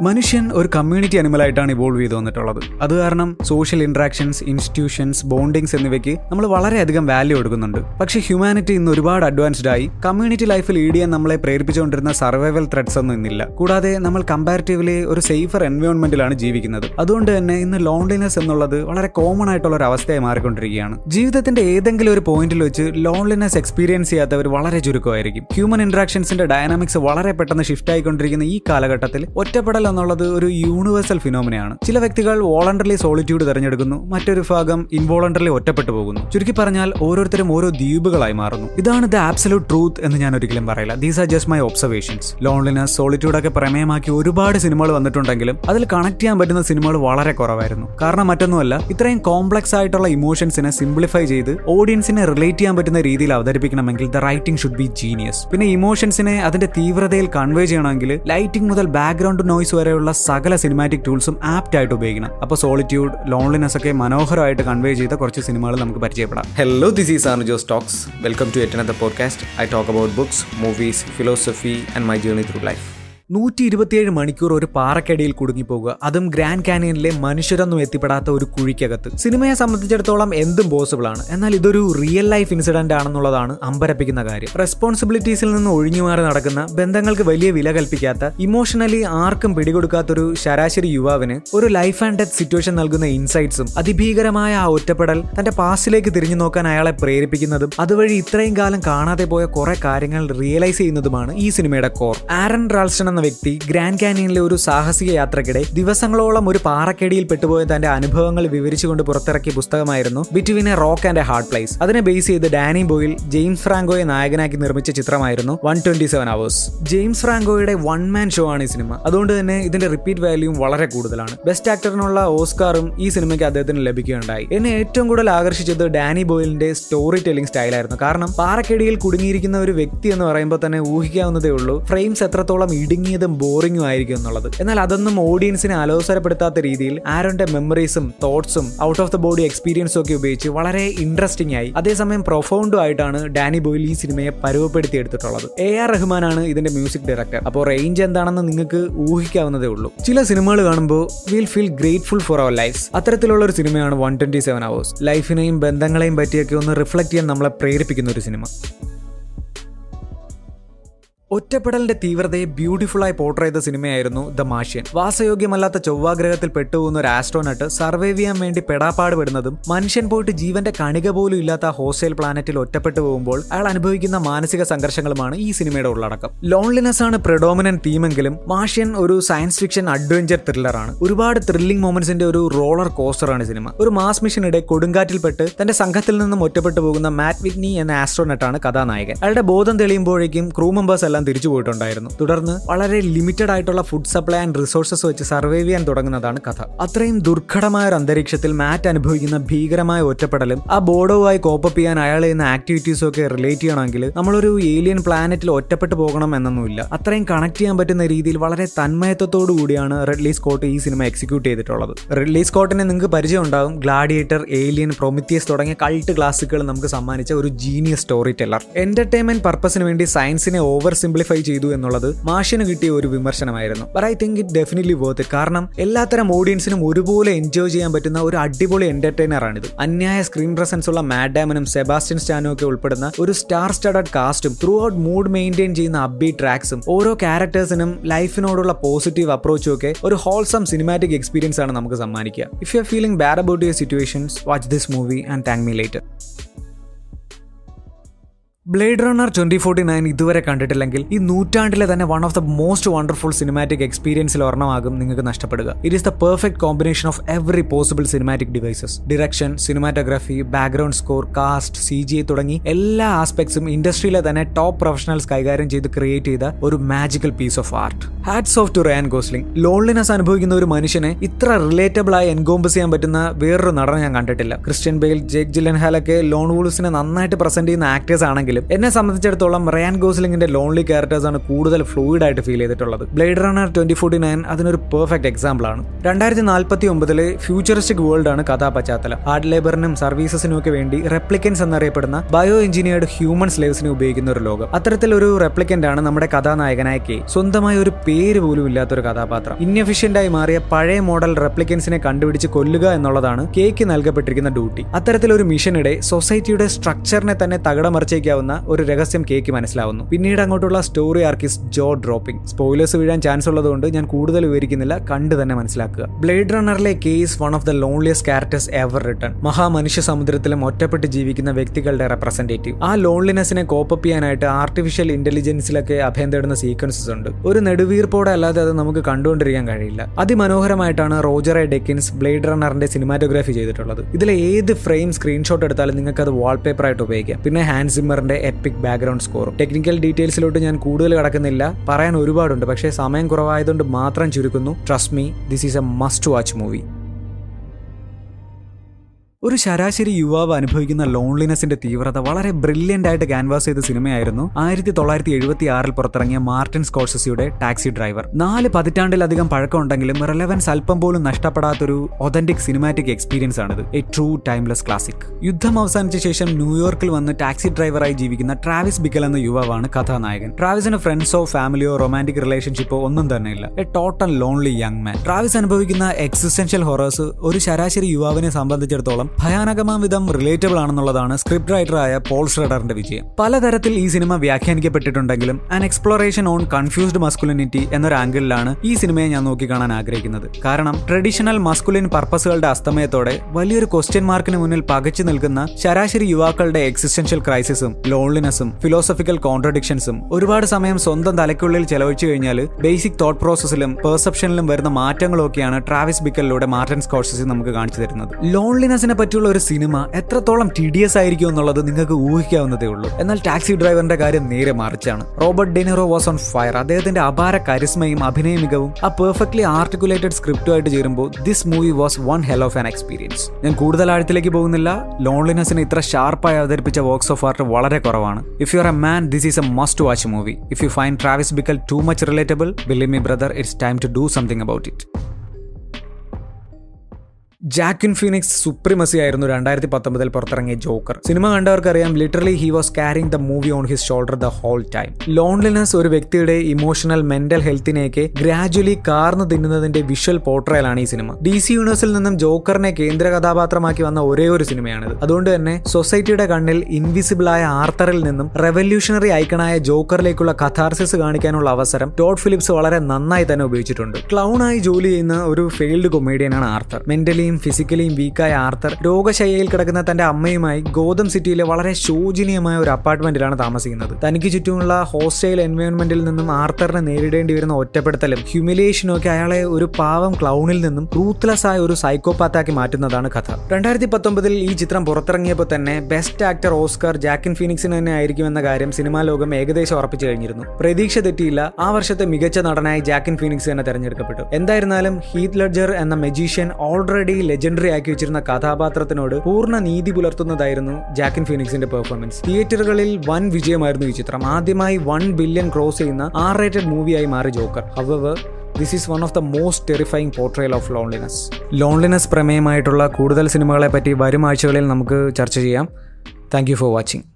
മനുഷ്യൻ ഒരു community അനിമലായിട്ടാണ് evolve ചെയ്തു വന്നിട്ടുള്ളത്. അത് കാരണം സോഷ്യൽ ഇന്ററാക്ഷൻസ് ഇൻസ്റ്റിറ്റ്യൂഷൻസ് ബോണ്ടിങ്സ് എന്നിവയ്ക്ക് നമ്മൾ വളരെയധികം വാല്യൂ കൊടുക്കുന്നുണ്ട്. പക്ഷേ ഹ്യൂമാനിറ്റി ഇന്ന് ഒരുപാട് അഡ്വാൻസ്ഡ് ആയി കമ്മ്യൂണിറ്റി ലൈഫിൽ ലീഡ് ചെയ്യാൻ നമ്മളെ പ്രേരിപ്പിച്ചുകൊണ്ടിരുന്ന സർവൈവൽ ത്രെഡ്സ് ഒന്നും ഇന്നില്ല. കൂടാതെ നമ്മൾ കമ്പാരിറ്റീവ്ലി ഒരു സേഫർ എൻവയോൺമെന്റിലാണ് ജീവിക്കുന്നത്. അതുകൊണ്ട് തന്നെ ഇന്ന് ലോൺലിനെസ് എന്നുള്ളത് വളരെ കോമൺ ആയിട്ടുള്ള ഒരു അവസ്ഥയായി മാറിക്കൊണ്ടിരിക്കുകയാണ്. ജീവിതത്തിന്റെ ഏതെങ്കിലും ഒരു പോയിന്റിൽ വെച്ച് ലോൺലിനെസ് എക്സ്പീരിയൻസ് ചെയ്യാത്തവർ വളരെ ചുരുക്കമായിരിക്കും. ഹ്യൂമൻ ഇന്ററാക്ഷൻസിന്റെ ഡയനാമിക്സ് വളരെ പെട്ടെന്ന് ഷിഫ്റ്റ് ആയിക്കൊണ്ടിരിക്കുന്ന ഈ കാലഘട്ടത്തിൽ ഒറ്റപ്പെടൽ എന്നുള്ളത് ഒരു യൂണിവേഴ്സൽ ഫിനോമിനയാണ് ചില വ്യക്തികൾ വോളണ്ടറിലി സോളിറ്റ്യൂഡ് തിരഞ്ഞെടുക്കുന്നു മറ്റൊരു ഭാഗം ഇൻവോളണ്ടറിലി ഒറ്റപ്പെട്ടു പോകുന്നു. ചുരുക്കി പറഞ്ഞാൽ ഓരോരുത്തരും ഓരോ ദ്വീപുകളായി മാറുന്നു. ഇതാണ് ദ ആബ്സലൂട്ട് ട്രൂത്ത് എന്ന് ഞാൻ ഒരിക്കലും പറയില്ല. These are just my observations loneliness solitude ഒക്കെ പ്രമേയമാക്കി ഒരുപാട് സിനിമകൾ വന്നിട്ടുണ്ടെങ്കിലും അതിൽ കണക്ട് ചെയ്യാൻ പറ്റുന്ന സിനിമകൾ വളരെ കുറവായിരുന്നു. കാരണം മറ്റൊന്നുമല്ല ഇത്രയും കോംപ്ലക്സ് ആയിട്ടുള്ള ഇമോഷൻസിനെ സിംപ്ലിഫൈ ചെയ്ത് ഓഡിയൻസിനെ റിലേറ്റ് ചെയ്യാൻ പറ്റുന്ന രീതിയിൽ അവതരിപ്പിക്കണമെങ്കിൽ the writing should be genius പിന്നെ ഇമോഷൻസിനെ അതിന്റെ തീവ്രതയിൽ കൺവേ ചെയ്യണമെങ്കിൽ ലൈറ്റിംഗ് മുതൽ ബാക്ക്ഗ്രൗണ്ട് നോയ്സ് വരെയുള്ള സകല സിനിമാറ്റിക് ടൂൾസും ആപ്റ്റ് ആയിട്ട് ഉപയോഗിക്കണം അപ്പോൾ സോളിറ്റ്യൂഡ് ലോൺലിനെസ് ഒക്കെ മനോഹരമായിട്ട് കൺവേ ചെയ്ത കുറച്ച് സിനിമകൾ നമുക്ക് പരിചയപ്പെടാം hello this is our Joe Talks. Welcome to it podcast I talk about books movies philosophy and my journey through life. നൂറ്റി ഇരുപത്തിയേഴ് മണിക്കൂർ ഒരു പാറക്കടിയിൽ കുടുങ്ങിപ്പോകുക. അതും ഗ്രാൻഡ് കാനിയനിലെ മനുഷ്യരൊന്നും എത്തിപ്പെടാത്ത ഒരു കുഴിക്കകത്ത്. സിനിമയെ സംബന്ധിച്ചിടത്തോളം എന്തും പോസിബിൾ ആണ്. എന്നാൽ ഇതൊരു റിയൽ ലൈഫ് ഇൻസിഡന്റ് ആണെന്നുള്ളതാണ് അമ്പരപ്പിക്കുന്ന കാര്യം. റെസ്പോൺസിബിലിറ്റീസിൽ നിന്ന് ഒഴിഞ്ഞു മാറി നടക്കുന്ന ബന്ധങ്ങൾക്ക് വലിയ വില കൽപ്പിക്കാത്ത ഇമോഷണലി ആർക്കും പിടികൊടുക്കാത്തൊരു ശരാശരി യുവാവിന് ഒരു ലൈഫ് ആൻഡ് ഡെത്ത് സിറ്റുവേഷൻ നൽകുന്ന ഇൻസൈറ്റ്സും അതിഭീകരമായ ആ ഒറ്റപ്പെടൽ തന്റെ പാസ്റ്റിലേക്ക് തിരിഞ്ഞു നോക്കാൻ അയാളെ പ്രേരിപ്പിക്കുന്നതും അതുവഴി ഇത്രയും കാലം കാണാതെ പോയ കുറെ കാര്യങ്ങൾ റിയലൈസ് ചെയ്യുന്നതുമാണ് ഈ സിനിമയുടെ കോർ ആരൻ റാൾസ്റ്റൺ എന്ന വ്യക്തി ഗ്രാൻഡ് കാനിയനിലെ ഒരു സാഹസിക യാത്രക്കിടെ ദിവസങ്ങളോളം ഒരു പാറക്കേടിയിൽ പെട്ടുപോയ തന്റെ അനുഭവങ്ങൾ വിവരിച്ചുകൊണ്ട് പുറത്തിറക്കിയ പുസ്തകമായിരുന്നു between a rock and a hard place അതിനെ ബേസ് ചെയ്ത് ഡാനി ബോയിൽ ജെയിംസ് ഫ്രാങ്കോയെ നായകനാക്കി നിർമ്മിച്ച ചിത്രമായിരുന്നു one twenty seven hours James ഫ്രാങ്കോയുടെ one man show ആണ് ഈ സിനിമ. അതുകൊണ്ട് തന്നെ ഇതിന്റെ റിപ്പീറ്റ് വാല്യൂ വളരെ കൂടുതലാണ്. ബെസ്റ്റ് ആക്ടറിനുള്ള ഓസ്കാറും ഈ സിനിമയ്ക്ക് അദ്ദേഹത്തിന് ലഭിക്കുകയുണ്ടായി. എന്നെ ഏറ്റവും കൂടുതൽ ആകർഷിച്ചത് ഡാനി ബോയിലിന്റെ സ്റ്റോറി ടെല്ലിംഗ് സ്റ്റൈലായിരുന്നു കാരണം പാറക്കേടിയിൽ കുടുങ്ങിയിരിക്കുന്ന ഒരു വ്യക്തി എന്ന് പറയുമ്പോൾ തന്നെ ഊഹിക്കാവുന്നതേ ഉള്ളൂ. ഫ്രെയിംസ് എത്രത്തോളം ഇടുങ്ങിയതും ബോറിങ്ങും ആയിരിക്കും എന്നുള്ളത്. എന്നാൽ അതൊന്നും ഓഡിയൻസിനെ അലോസരപ്പെടുത്താത്ത രീതിയിൽ ആരോന്റെ മെമ്മറീസും തോട്ട്സും ഔട്ട് ഓഫ് ദ ബോഡി എക്സ്പീരിയൻസും ഒക്കെ ഉപയോഗിച്ച് വളരെ ഇൻട്രസ്റ്റിംഗ് ആയി. അതേസമയം പ്രൊഫൗണ്ടും ആയിട്ടാണ് ഡാനി ബോയിൽ ഈ സിനിമയെ പരുവപ്പെടുത്തി എടുത്തിട്ടുള്ളത്. എ ആർ റഹ്മാനാണ് ഇതിന്റെ മ്യൂസിക് ഡയറക്ടർ അപ്പോൾ റേഞ്ച് എന്താണെന്ന് നിങ്ങൾക്ക് ഊഹിക്കാവുന്നതേ ഉള്ളൂ. ചില സിനിമകൾ കാണുമ്പോൾ will feel grateful for our life അത്തരത്തിലുള്ള ഒരു സിനിമയാണ് വൺ ട്വന്റി സെവൻ അവേഴ്സ് ലൈഫിനെയും ബന്ധങ്ങളെയും പറ്റിയൊക്കെ ഒന്ന് റിഫ്ലക്ട് ചെയ്യാൻ നമ്മളെ പ്രേരിപ്പിക്കുന്ന ഒരു സിനിമ. ഒറ്റപ്പെടലിന്റെ തീവ്രതയെ ബ്യൂട്ടിഫുൾ ആയി പോർട്രേ ചെയ്ത സിനിമയായിരുന്നു ദ മാഷ്യൻ. വാസയോഗ്യമല്ലാത്ത ചൊവ്വാഗ്രഹത്തിൽ പെട്ടുപോകുന്ന ഒരു ആസ്ട്രോനട്ട് സർവൈവ് ചെയ്യാൻ വേണ്ടി പെടാപ്പാട് പെടുന്നതും മനുഷ്യൻ പോയിട്ട് ജീവന്റെ കണിക പോലും ഇല്ലാത്ത ഹോസ്റ്റൽ പ്ലാനറ്റിൽ ഒറ്റപ്പെട്ടു പോകുമ്പോൾ അയാൾ അനുഭവിക്കുന്ന മാനസിക സംഘർഷങ്ങളുമാണ് ഈ സിനിമയുടെ ഉള്ളടക്കം. ലോൺലിനെസ് ആണ് പ്രഡോമിനന്റ് തീമെങ്കിലും മാഷ്യൻ ഒരു സയൻസ് ഫിക്ഷൻ അഡ്വഞ്ചർ ത്രില്ലറാണ് ഒരുപാട് ത്രില്ലിംഗ് മൊമെന്റ്സിന്റെ ഒരു റോളർ കോസ്റ്ററാണ് സിനിമ. ഒരു മാസ് മിഷനിടെ കൊടുങ്കാറ്റിൽപ്പെട്ട് തന്റെ സംഘത്തിൽ നിന്നും ഒറ്റപ്പെട്ടു പോകുന്ന മാറ്റ് വിഗ്നി എന്ന ആസ്ട്രോനട്ടാണ് കഥാനായകൻ. അയാളുടെ ബോധം തെളിയുമ്പോഴേക്കും ക്രൂ മെമ്പേഴ്സ് എല്ലാം തിരിച്ചു പോയിട്ടുണ്ടായിരുന്നു. തുടർന്ന് വളരെ ലിമിറ്റഡ് ആയിട്ടുള്ള ഫുഡ് സപ്ലൈ ആൻഡ് റിസോഴ്സസ് വെച്ച് സർവൈവ് ചെയ്യാൻ തുടങ്ങുന്നതാണ് കഥ. അത്രയും ദുർഘടമായ ഒരു അന്തരീക്ഷത്തിൽ മാറ്റ് അനുഭവിക്കുന്ന ഭീകരമായ ഒറ്റപ്പെടലും ആ ബോർഡുമായി കോപ്പപ്പ് ചെയ്യാൻ അയാൾ ചെയ്യുന്ന ആക്ടിവിറ്റീസും ഒക്കെ റിലേറ്റ് ചെയ്യണമെങ്കിൽ നമ്മളൊരു ഏലിയൻ പ്ലാനറ്റിൽ ഒറ്റപ്പെട്ടു പോകണം എന്നൊന്നുമില്ല. അത്രയും കണക്ട് ചെയ്യാൻ പറ്റുന്ന രീതിയിൽ വളരെ തന്മയത്വത്തോടു കൂടിയാണ് റെഡ്ലി സ്കോട്ട് ഈ സിനിമ എക്സിക്യൂട്ട് ചെയ്തിട്ടുള്ളത്. റെഡ്ലി സ്കോട്ടിനെ നിങ്ങൾക്ക് പരിചയം ഉണ്ടാകും ഗ്ലാഡിയേറ്റർ ഏലിയൻ പ്രൊമിത്തിയസ് തുടങ്ങിയ കൾട്ട് ക്ലാസ്സുകൾ നമുക്ക് സമ്മാനിച്ച ഒരു ജീനിയസ് സ്റ്റോറി ടെല്ലർ എന്റർടൈൻമെന്റ് പർപ്പസിന് വേണ്ടി സയൻസിനെ ഓവർ സിംപ്ലിഫൈ ചെയ്തു എന്നുള്ളത് മാഷിന് കിട്ടിയ ഒരു വിമർശനമായിരുന്നു. But I think it definitely worth കാരണം എല്ലാത്തരം ഓഡിയൻസിനും ഒരുപോലെ എൻജോയ് ചെയ്യാൻ പറ്റുന്ന ഒരു അടിപൊളി എന്റർടൈനർ ആണിത്. അന്യായ സ്ക്രീൻ പ്രസൻസ് ഉള്ള മാഡാമനും ഡാമനും സെബാസ്റ്റ്യൻ സ്റ്റാനും ഒക്കെ ഉൾപ്പെടുന്ന ഒരു സ്റ്റാർ സ്റ്റഡഡ് കാസ്റ്റും ത്രൂ ഔട്ട് മൂഡ് മെയിന്റെയിൻ ചെയ്യുന്ന അബ്ബി ട്രാക്സും ഓരോ ക്യാരക്ടേഴ്സിനും ലൈഫിനോടുള്ള പോസിറ്റീവ് അപ്രോച്ചും ഒക്കെ ഒരു ഹോൾസം സിനിമാറ്റിക് എക്സ്പീരിയൻസ് ആണ് നമുക്ക് സമ്മാനിക്കുക. If you are feeling bad about your situations watch this movie and thank me later Blade Runner twenty forty nine ഇതുവരെ കണ്ടിട്ടില്ലെങ്കിൽ ഈ നൂറ്റാണ്ടിലെ തന്നെ one of the most wonderful cinematic എക്സ്പീരിയൻസിൽ ഒരെണ്ണമാകും നിങ്ങൾക്ക് നഷ്ടപ്പെടുക. It is the perfect combination of every possible cinematic devices direction cinematography background score cast C G തുടങ്ങി എല്ലാ ആസ്പെക്ട്സും ഇൻഡസ്ട്രിയിലെ തന്നെ ടോപ്പ് പ്രൊഫഷണൽസ് കൈകാര്യം ചെയ്ത് ക്രിയേറ്റ് ചെയ്ത ഒരു magical piece of art hats off to Ryan Gosling loneliness അനുഭവിക്കുന്ന ഒരു മനുഷ്യനെ ഇത്ര റിലേറ്റബിൾ ആയി എൻകോംബസ് ചെയ്യാൻ പറ്റുന്ന വേറൊരു നടനെ ഞാൻ കണ്ടിട്ടില്ല. ക്രിസ്ത്യൻ ബെയിൽ ജേക്ക് ജില്ലൻ ഹാലൊക്കെ ലോൺ വൂൾസിനെ നന്നായിട്ട് പ്രസന്റ് ചെയ്യുന്ന ആക്ടേഴ്സ് ആണെങ്കിൽ ആണെങ്കിലും എന്നെ സംബന്ധിച്ചിടത്തോളം റയാൻ ഗോസ്ലിംഗിന്റെ ലോൺലി ക്യാരക്ടേഴ്സ് ആണ് കൂടുതൽ ഫ്ലൂയിഡ് ആയിട്ട് ഫീൽ ചെയ്തിട്ടുള്ളത്. Blade Runner twenty forty nine അതിനൊരു പെർഫെക്റ്റ് എക്സാമ്പിൾ ആണ്. രണ്ടായിരത്തി നാൽപ്പത്തി ഒമ്പതിലെ ഫ്യൂച്ചറിസ്റ്റിക് വേൾഡ് ആണ് കഥാ പശ്ചാത്തലം. ഹാർഡ് ലേബറിനും സർവീസസിനും ഒക്കെ വേണ്ടി റെപ്ലിക്കൻസ് എന്നറിയപ്പെടുന്ന ബയോ എഞ്ചിനീയർഡ് ഹ്യൂമൻ സ്ലേവ്സിനെ ഉപയോഗിക്കുന്ന ഒരു ലോകം. അത്തരത്തിലൊരു റെപ്ലിക്കന്റ് ആണ് നമ്മുടെ കഥാനായകനായ കെ സ്വന്തമായ ഒരു പേര് പോലും ഇല്ലാത്ത ഒരു കഥാപാത്രം. ഇൻഎഫിഷ്യന്റ് ആയി മാറിയ പഴയ മോഡൽ റെപ്ലിക്കൻസിനെ കണ്ടുപിടിച്ച് കൊല്ലുക എന്നുള്ളതാണ് കെക്ക് നൽകപ്പെട്ടിരിക്കുന്ന ഡ്യൂട്ടി അത്തരത്തിലൊരു മിഷനിടെ സൊസൈറ്റിയുടെ സ്ട്രക്ചറിനെ തന്നെ തകിടമറിച്ചേക്കാവുന്ന ഒരു രഹസ്യം കേക്ക് മനസ്സിലാവുന്നു. പിന്നീട് അങ്ങോട്ടുള്ള story arc is jaw dropping. Spoilers വീഴാൻ ചാൻസ് ഉള്ളതുകൊണ്ട് ഞാൻ കൂടുതൽ വിവരിക്കുന്നില്ല കണ്ടു തന്നെ മനസ്സിലാക്കുക. Blade റണ്ണറിലെ K's one of the loneliest characters ever written. മഹാമനുഷ്യ സമുദ്രത്തിലും ഒറ്റപ്പെട്ട് ജീവിക്കുന്ന വ്യക്തികളുടെ റെപ്രസെന്റേറ്റീവ്. ആ ലോൺലിനെസിനെ കോപ്പപ്പ് ചെയ്യാനായിട്ട് ആർട്ടിഫിഷ്യൽ ഇന്റലിജൻസിലൊക്കെ അഭയം തേടുന്ന സീക്വൻസസ് ഉണ്ട്. ഒരു നെടുവീർപ്പോടെ അല്ലാതെ അത് നമുക്ക് കണ്ടുകൊണ്ടിരിക്കാൻ കഴിയില്ല. അതിമനോഹരമായിട്ടാണ് റോജർ എ ഡെക്കിൻസ് ബ്ലേഡ് റണ്ണറിന്റെ സിനിമാറ്റോഗ്രാഫി ചെയ്തിട്ടുള്ളത്. ഇതിലെ ഏത് ഫ്രെയിം സ്ക്രീൻഷോട്ട് എടുത്താലും നിങ്ങൾക്ക് അത് വാൾപേപ്പർ ആയിട്ട് ഉപയോഗിക്കാം. പിന്നെ ഹാൻഡ് സിമ്മറിന്റെ എപ്പിക് ബാക്ക്ഗ്രൗണ്ട് സ്കോറും ടെക്നിക്കൽ ഡീറ്റെയിൽസിലോട്ട് ഞാൻ കൂടുതൽ കടക്കുന്നില്ല. പറയാൻ ഒരുപാടുണ്ട് പക്ഷേ സമയം കുറവായതുകൊണ്ട് മാത്രം ചുരുക്കുന്നു. Trust me this is a must watch movie ഒരു ശരാശരി യുവാവ് അനുഭവിക്കുന്ന ലോൺലിനെസിന്റെ തീവ്രത വളരെ ബ്രില്യന്റ് ആയിട്ട് ക്യാൻവാസ് ചെയ്ത സിനിമയായിരുന്നു. ആയിരത്തി തൊള്ളായിരത്തി എഴുപത്തി ആറിൽ പുറത്തിറങ്ങിയ മാർട്ടിൻ സ്കോർസസിയുടെ ടാക്സി ഡ്രൈവർ നാല് പതിറ്റാണ്ടിലധികം പഴക്കമുണ്ടെങ്കിലും റിലവൻസ് അല്പം പോലും നഷ്ടപ്പെടാത്തൊരു ഒതന്റിക് സിനിമാറ്റിക് എക്സ്പീരിയൻസ് ആണിത്. എ ട്രൂ ടൈംലെസ് ക്ലാസിക് യുദ്ധം അവസാനിച്ച ശേഷം ന്യൂയോർക്കിൽ വന്ന് ടാക്സി ഡ്രൈവറായി ജീവിക്കുന്ന ട്രാവിസ് ബിഗൽ എന്ന യുവാവാണ് കഥാനായകൻ. ട്രാവിസിന് ഫ്രണ്ട്സോ ഫാമിലിയോ റൊമാന്റിക് റിലേഷൻഷിപ്പോ ഒന്നും തന്നെയില്ല. A total lonely young man Travis അനുഭവിക്കുന്ന എക്സിസ്റ്റൻഷ്യൽ ഹൊറേഴ്സ് ഒരു ശരാശരി യുവാവിനെ സംബന്ധിച്ചിടത്തോളം ഭയാനകമാം വിധം റിലേറ്റബിൾ ആണെന്നുള്ളതാണ് സ്ക്രിപ്റ്റ് റൈറ്ററായ പോൾ ഷ്രെഡറിന്റെ വിജയം. പലതരത്തിൽ ഈ cinema വ്യാഖ്യാനിക്കപ്പെട്ടിട്ടുണ്ടെങ്കിലും an exploration on confused masculinity എന്നൊരു ആംഗിളിലാണ് ഈ സിനിമയെ ഞാൻ നോക്കിക്കാണാൻ ആഗ്രഹിക്കുന്നത്. കാരണം ട്രഡീഷണൽ മസ്കുലിൻ പർപ്പസുകളുടെ അസ്തമയത്തോടെ വലിയൊരു ക്വസ്റ്റ്യൻ മാർക്കിന് മുന്നിൽ പകച്ചു നിൽക്കുന്ന ശരാശരി യുവാക്കളുടെ എക്സിസ്റ്റൻഷ്യൽ ക്രൈസിസും ലോൺലിനെസും ഫിലോസഫിക്കൽ കോൺട്രഡിക്ഷൻസും ഒരുപാട് സമയം സ്വന്തം തലയ്ക്കുള്ളിൽ ചെലവഴിച്ചു കഴിഞ്ഞാൽ ബേസിക് തോട്ട് പ്രോസസ്സിലും പെർസെപ്ഷനിലും വരുന്ന മാറ്റങ്ങളൊക്കെയാണ് ട്രാവിസ് ബിക്കലിലൂടെ മാർട്ടിൻ സ്കോർസസി നമുക്ക് കാണിച്ചു തരുന്നത്. ലോൺലിനെസിനെ പറ്റിയുള്ള ഒരു സിനിമ എത്രത്തോളം ടിഡിയസ് ആയിരിക്കും എന്നുള്ളത് നിങ്ങൾക്ക് ഊഹിക്കാവുന്നതേ ഉള്ളൂ. എന്നാൽ ടാക്സി ഡ്രൈവറിന്റെ കാര്യം നേരെ മറിച്ചാണ്. Robert De Niro was on fire. അദ്ദേഹത്തിന്റെ അപാര കരിസ്മയും അഭിനയ മികവും ആ പെർഫെക്റ്റ്ലി ആർട്ടിക്കുലേറ്റഡ് സ്ക്രിപ്റ്റുമായിട്ട് ചേരുമ്പോൾ this movie was one hell of an experience ഞാൻ കൂടുതൽ ആഴത്തിലേക്ക് പോകുന്നില്ല. ലോൺലിനെസിനെ ഇത്ര ഷാർപ്പായി അവതരിപ്പിച്ച വർക്ക്സ് ഓഫ് ആർട്ട് വളരെ കുറവാണ്. If you are a man this is a must watch movie if you find Travis Bickle too much relatable believe me brother it's time to do something about it Joaquin Phoenix supremacy ആയിരുന്നു രണ്ടായിരത്തി പത്തൊമ്പതിൽ പുറത്തിറങ്ങിയ Joker. Cinema കണ്ടവർക്കറിയാം literally he was carrying the movie on his shoulder the whole time loneliness ഒരു വ്യക്തിയുടെ emotional mental ഹെൽത്തിനെയൊക്കെ gradually കാർന്നു തിന്നുന്നതിന്റെ visual പോർട്രയലാണ് ഈ cinema. D C യൂണിവേഴ്സിൽ നിന്നും ജോക്കറിനെ കേന്ദ്ര കഥാപാത്രമാക്കി വന്ന ഒരേ ഒരു സിനിമയാണിത്. അതുകൊണ്ട് തന്നെ സൊസൈറ്റിയുടെ കണ്ണിൽ ഇൻവിസിബിൾ ആയ ആർത്തറിൽ നിന്നും റെവല്യൂഷണറി ഐക്കണായ ജോക്കറിലേക്കുള്ള കഥാർസിസ് കാണിക്കാനുള്ള അവസരം ടോഡ് ഫിലിപ്സ് വളരെ നന്നായി തന്നെ ഉപയോഗിച്ചിട്ടുണ്ട്. ക്ലൗണായി ജോലി ചെയ്യുന്ന ഒരു ഫെയിൽഡ് കൊമേഡിയനാണ് ആർത്തർ. മെന്റലിയും ഫിസിക്കലിയും വീക്കായ ആർത്തർ രോഗശയ്യയിൽ കിടക്കുന്ന തന്റെ അമ്മയുമായി ഗോതം സിറ്റിയിലെ വളരെ ശോചനീയമായ ഒരു അപ്പാർട്ട്മെന്റിലാണ് താമസിക്കുന്നത്. തനിക്ക് ചുറ്റുമുള്ള ഹോസ്റ്റൈൽ എൻവയോൺമെന്റിൽ നിന്നും ആർത്തറിനെ നേരിടേണ്ടി വരുന്ന ഒറ്റപ്പെടുത്തലും ഹ്യൂമിലേഷനും ഒക്കെ അയാളെ ഒരു പാവം ക്ലൗണിൽ നിന്നും റൂത്ത്ലെസ് ആയ ഒരു സൈക്കോപാത്താക്കി മാറ്റുന്നതാണ് കഥ. രണ്ടായിരത്തി പത്തൊമ്പതിൽ ഈ ചിത്രം പുറത്തിറങ്ങിയപ്പോൾ തന്നെ ബെസ്റ്റ് ആക്ടർ ഓസ്കർ ജാക്കിൻ ഫീനിക്സിന് തന്നെ ആയിരിക്കും എന്ന കാര്യം സിനിമാ ലോകം ഏകദേശം ഉറപ്പിച്ചു കഴിഞ്ഞിരുന്നു. പ്രതീക്ഷ തെറ്റിയില്ല ആ വർഷത്തെ മികച്ച നടനായി ജാക്കിൻ ഫീനിക്സ് തന്നെ തെരഞ്ഞെടുക്കപ്പെട്ടു. എന്തായിരുന്നാലും ഹീത്ത് ലഡ്ജർ എന്ന മെജീഷ്യൻ ഓൾറെഡി ലെജൻഡറി ആക്കി വെച്ചിരുന്ന കഥാപാത്രത്തിനോട് പൂർണ നീതി പുലർത്തുന്നതായിരുന്നു ജാക്കിൻ ഫീനിക്സിന്റെ പെർഫോമൻസ് തിയേറ്ററുകളിൽ വൻ വിജയമായിരുന്നു ഈ ചിത്രം. ആദ്യമായി വൺ ബില്യൺ ക്രോസ് ചെയ്യുന്ന ആർ റേറ്റഡ് മൂവിയായി മാറി Joker. However this is one of the most terrifying portrayal of loneliness loneliness പ്രമേയമായിട്ടുള്ള കൂടുതൽ സിനിമകളെ പറ്റി വരും ആഴ്ചകളിൽ നമുക്ക് ചർച്ച ചെയ്യാം. Thank for watching